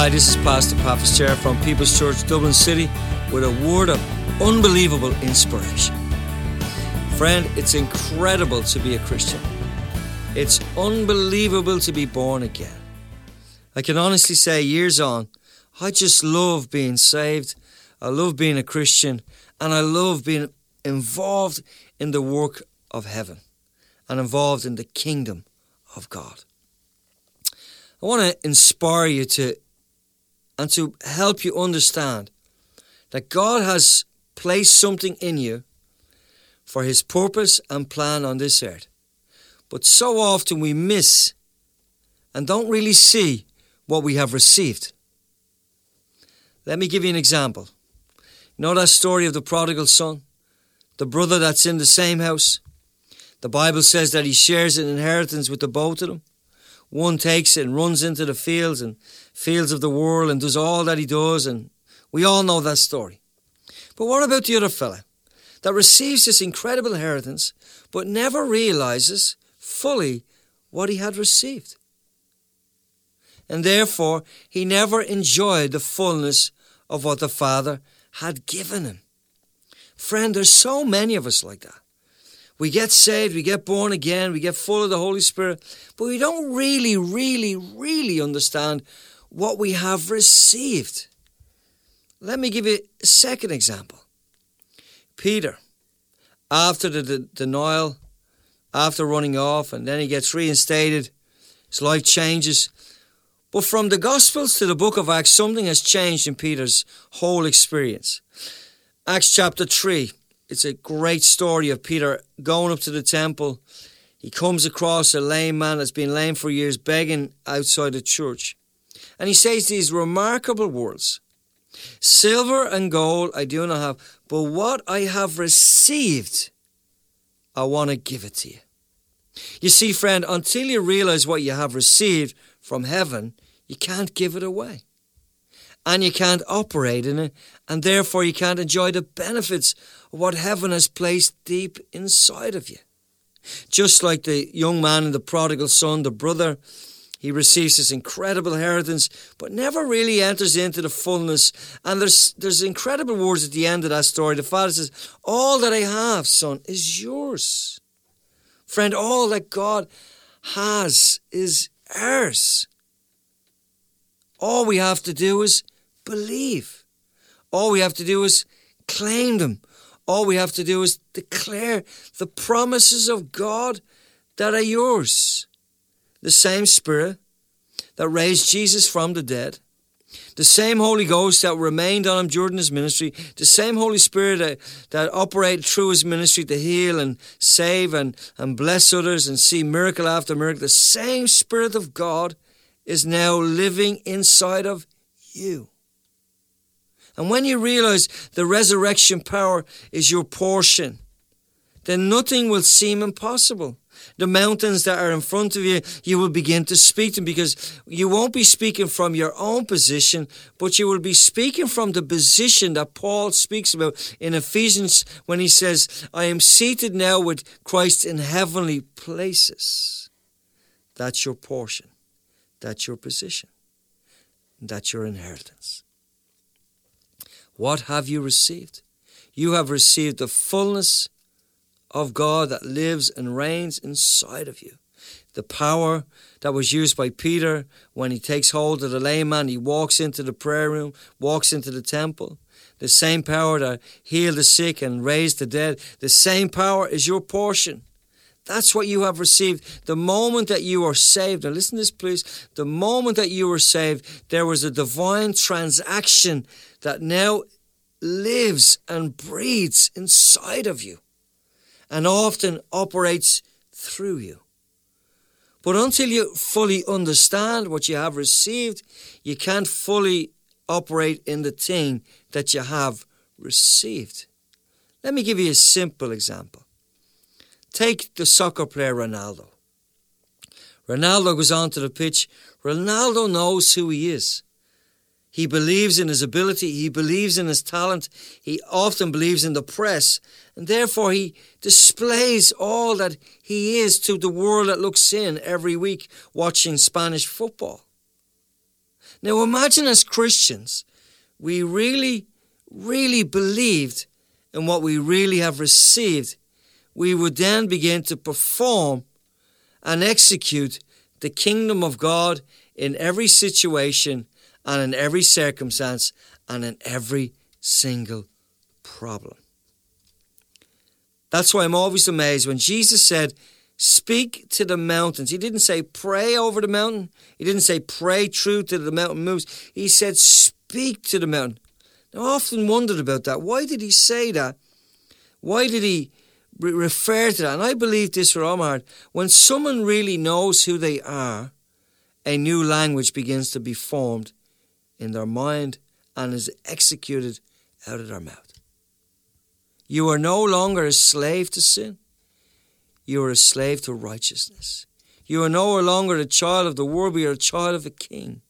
Hi, this is Pastor Chair from People's Church Dublin City with a word of unbelievable inspiration. Friend, it's incredible to be a Christian. It's unbelievable to be born again. I can honestly say, years on, I just love being saved. I love being a Christian, and I love being involved in the work of heaven and involved in the kingdom of God. I want to inspire you to and to help you understand that God has placed something in you for his purpose and plan on this earth. But so often we miss and don't really see what we have received. Let me give you an example. You know that story of the prodigal son? The brother that's in the same house? The Bible says that he shares an inheritance with the both of them. One takes it and runs into the fields and fields of the world and does all that he does, and we all know that story. But what about the other fella that receives this incredible inheritance but never realizes fully what he had received? And therefore, he never enjoyed the fullness of what the Father had given him. Friend, there's so many of us like that. We get saved, we get born again, we get full of the Holy Spirit, but we don't really, really, really understand what we have received. Let me give you a second example. Peter, after the, the denial, after running off, and then he gets reinstated, his life changes. But from the Gospels to the book of Acts, something has changed in Peter's whole experience. Acts chapter 3, it's a great story of Peter going up to the temple. He comes across a lame man that's been lame for years, begging outside the church. And he says these remarkable words Silver and gold I do not have, but what I have received, I want to give it to you. You see, friend, until you realize what you have received from heaven, you can't give it away and you can't operate in it, and therefore you can't enjoy the benefits of what heaven has placed deep inside of you. Just like the young man and the prodigal son, the brother, he receives this incredible inheritance, but never really enters into the fullness. And there's there's incredible words at the end of that story. The father says, All that I have, son, is yours. Friend, all that God has is ours. All we have to do is believe. All we have to do is claim them. All we have to do is declare the promises of God that are yours. The same Spirit that raised Jesus from the dead, the same Holy Ghost that remained on him during his ministry, the same Holy Spirit that, that operated through his ministry to heal and save and, and bless others and see miracle after miracle, the same Spirit of God is now living inside of you. And when you realize the resurrection power is your portion, then nothing will seem impossible. The mountains that are in front of you, you will begin to speak them because you won't be speaking from your own position, but you will be speaking from the position that Paul speaks about in Ephesians when he says, I am seated now with Christ in heavenly places. That's your portion. That's your position. That's your inheritance. What have you received? You have received the fullness of God that lives and reigns inside of you. The power that was used by Peter when he takes hold of the lame man, he walks into the prayer room, walks into the temple. The same power that healed the sick and raised the dead, the same power is your portion. That's what you have received. The moment that you are saved, now listen to this, please. The moment that you were saved, there was a divine transaction that now lives and breathes inside of you and often operates through you. But until you fully understand what you have received, you can't fully operate in the thing that you have received. Let me give you a simple example. Take the soccer player Ronaldo. Ronaldo goes onto the pitch. Ronaldo knows who he is. He believes in his ability, he believes in his talent, he often believes in the press, and therefore he displays all that he is to the world that looks in every week watching Spanish football. Now imagine as Christians, we really, really believed in what we really have received. We would then begin to perform and execute the kingdom of God in every situation and in every circumstance and in every single problem. That's why I'm always amazed when Jesus said, Speak to the mountains. He didn't say pray over the mountain. He didn't say pray true to the mountain moves. He said speak to the mountain. Now, I often wondered about that. Why did he say that? Why did he re- refer to that? And I believe this for all my heart. When someone really knows who they are, a new language begins to be formed in their mind and is executed out of their mouth. You are no longer a slave to sin. You are a slave to righteousness. You are no longer a child of the world, but you are a child of the King.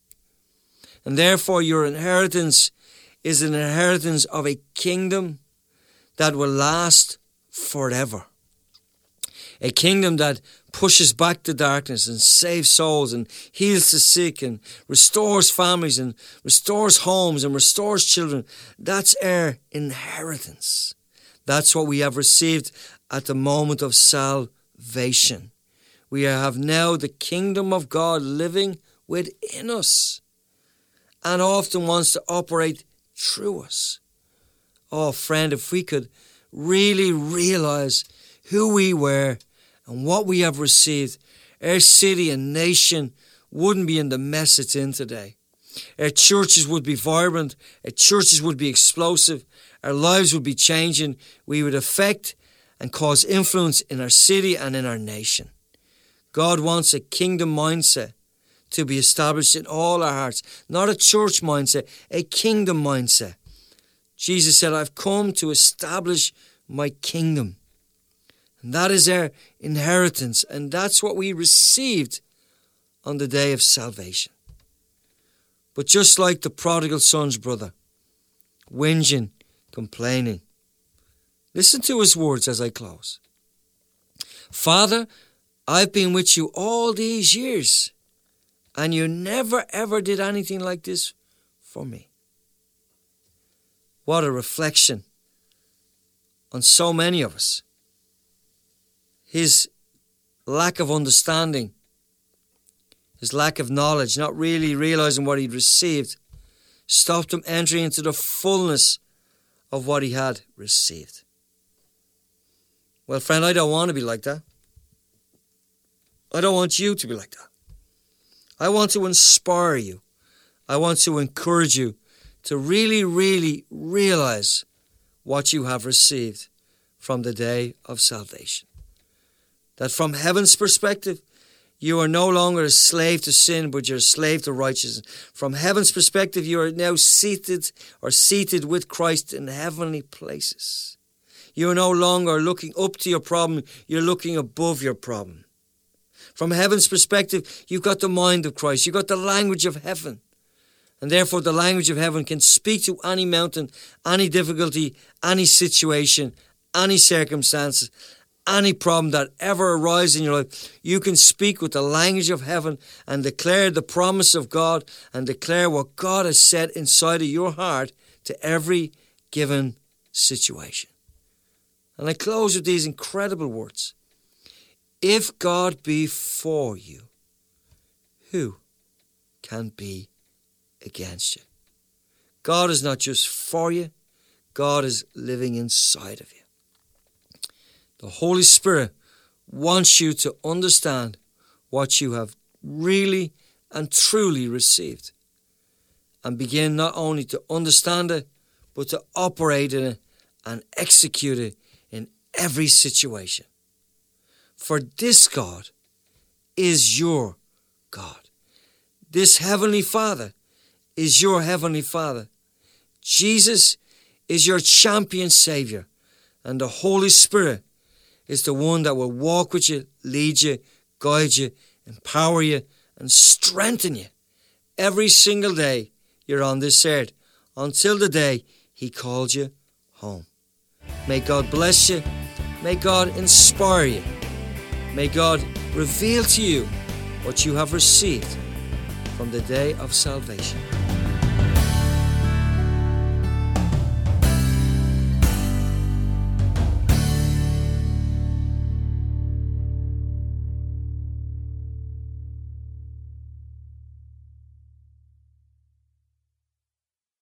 And therefore, your inheritance is an inheritance of a kingdom that will last forever. A kingdom that pushes back the darkness and saves souls and heals the sick and restores families and restores homes and restores children. That's our inheritance. That's what we have received at the moment of salvation. We have now the kingdom of God living within us and often wants to operate through us. Oh, friend, if we could really realize who we were and what we have received, our city and nation wouldn't be in the mess it's in today. Our churches would be vibrant, our churches would be explosive, our lives would be changing, we would affect and cause influence in our city and in our nation. God wants a kingdom mindset to be established in all our hearts, not a church mindset, a kingdom mindset. Jesus said, I've come to establish my kingdom. And that is our inheritance, and that's what we received on the day of salvation. But just like the prodigal son's brother, whinging, complaining, listen to his words as I close. Father, I've been with you all these years, and you never ever did anything like this for me. What a reflection on so many of us. His lack of understanding, his lack of knowledge, not really realizing what he'd received, stopped him entering into the fullness of what he had received. Well, friend, I don't want to be like that. I don't want you to be like that. I want to inspire you. I want to encourage you to really, really realize what you have received from the day of salvation. That from heaven's perspective, you are no longer a slave to sin, but you're a slave to righteousness. From heaven's perspective, you are now seated or seated with Christ in heavenly places. You are no longer looking up to your problem, you're looking above your problem. From heaven's perspective, you've got the mind of Christ, you've got the language of heaven. And therefore, the language of heaven can speak to any mountain, any difficulty, any situation, any circumstances, any problem that ever arises in your life. You can speak with the language of heaven and declare the promise of God and declare what God has said inside of your heart to every given situation. And I close with these incredible words If God be for you, who can be against you. God is not just for you, God is living inside of you. The Holy Spirit wants you to understand what you have really and truly received and begin not only to understand it, but to operate in it and execute it in every situation. For this God is your God. This Heavenly Father is your Heavenly Father. Jesus is your champion Savior, and the Holy Spirit is the one that will walk with you, lead you, guide you, empower you, and strengthen you every single day you're on this earth until the day He calls you home. May God bless you. May God inspire you. May God reveal to you what you have received from the day of salvation.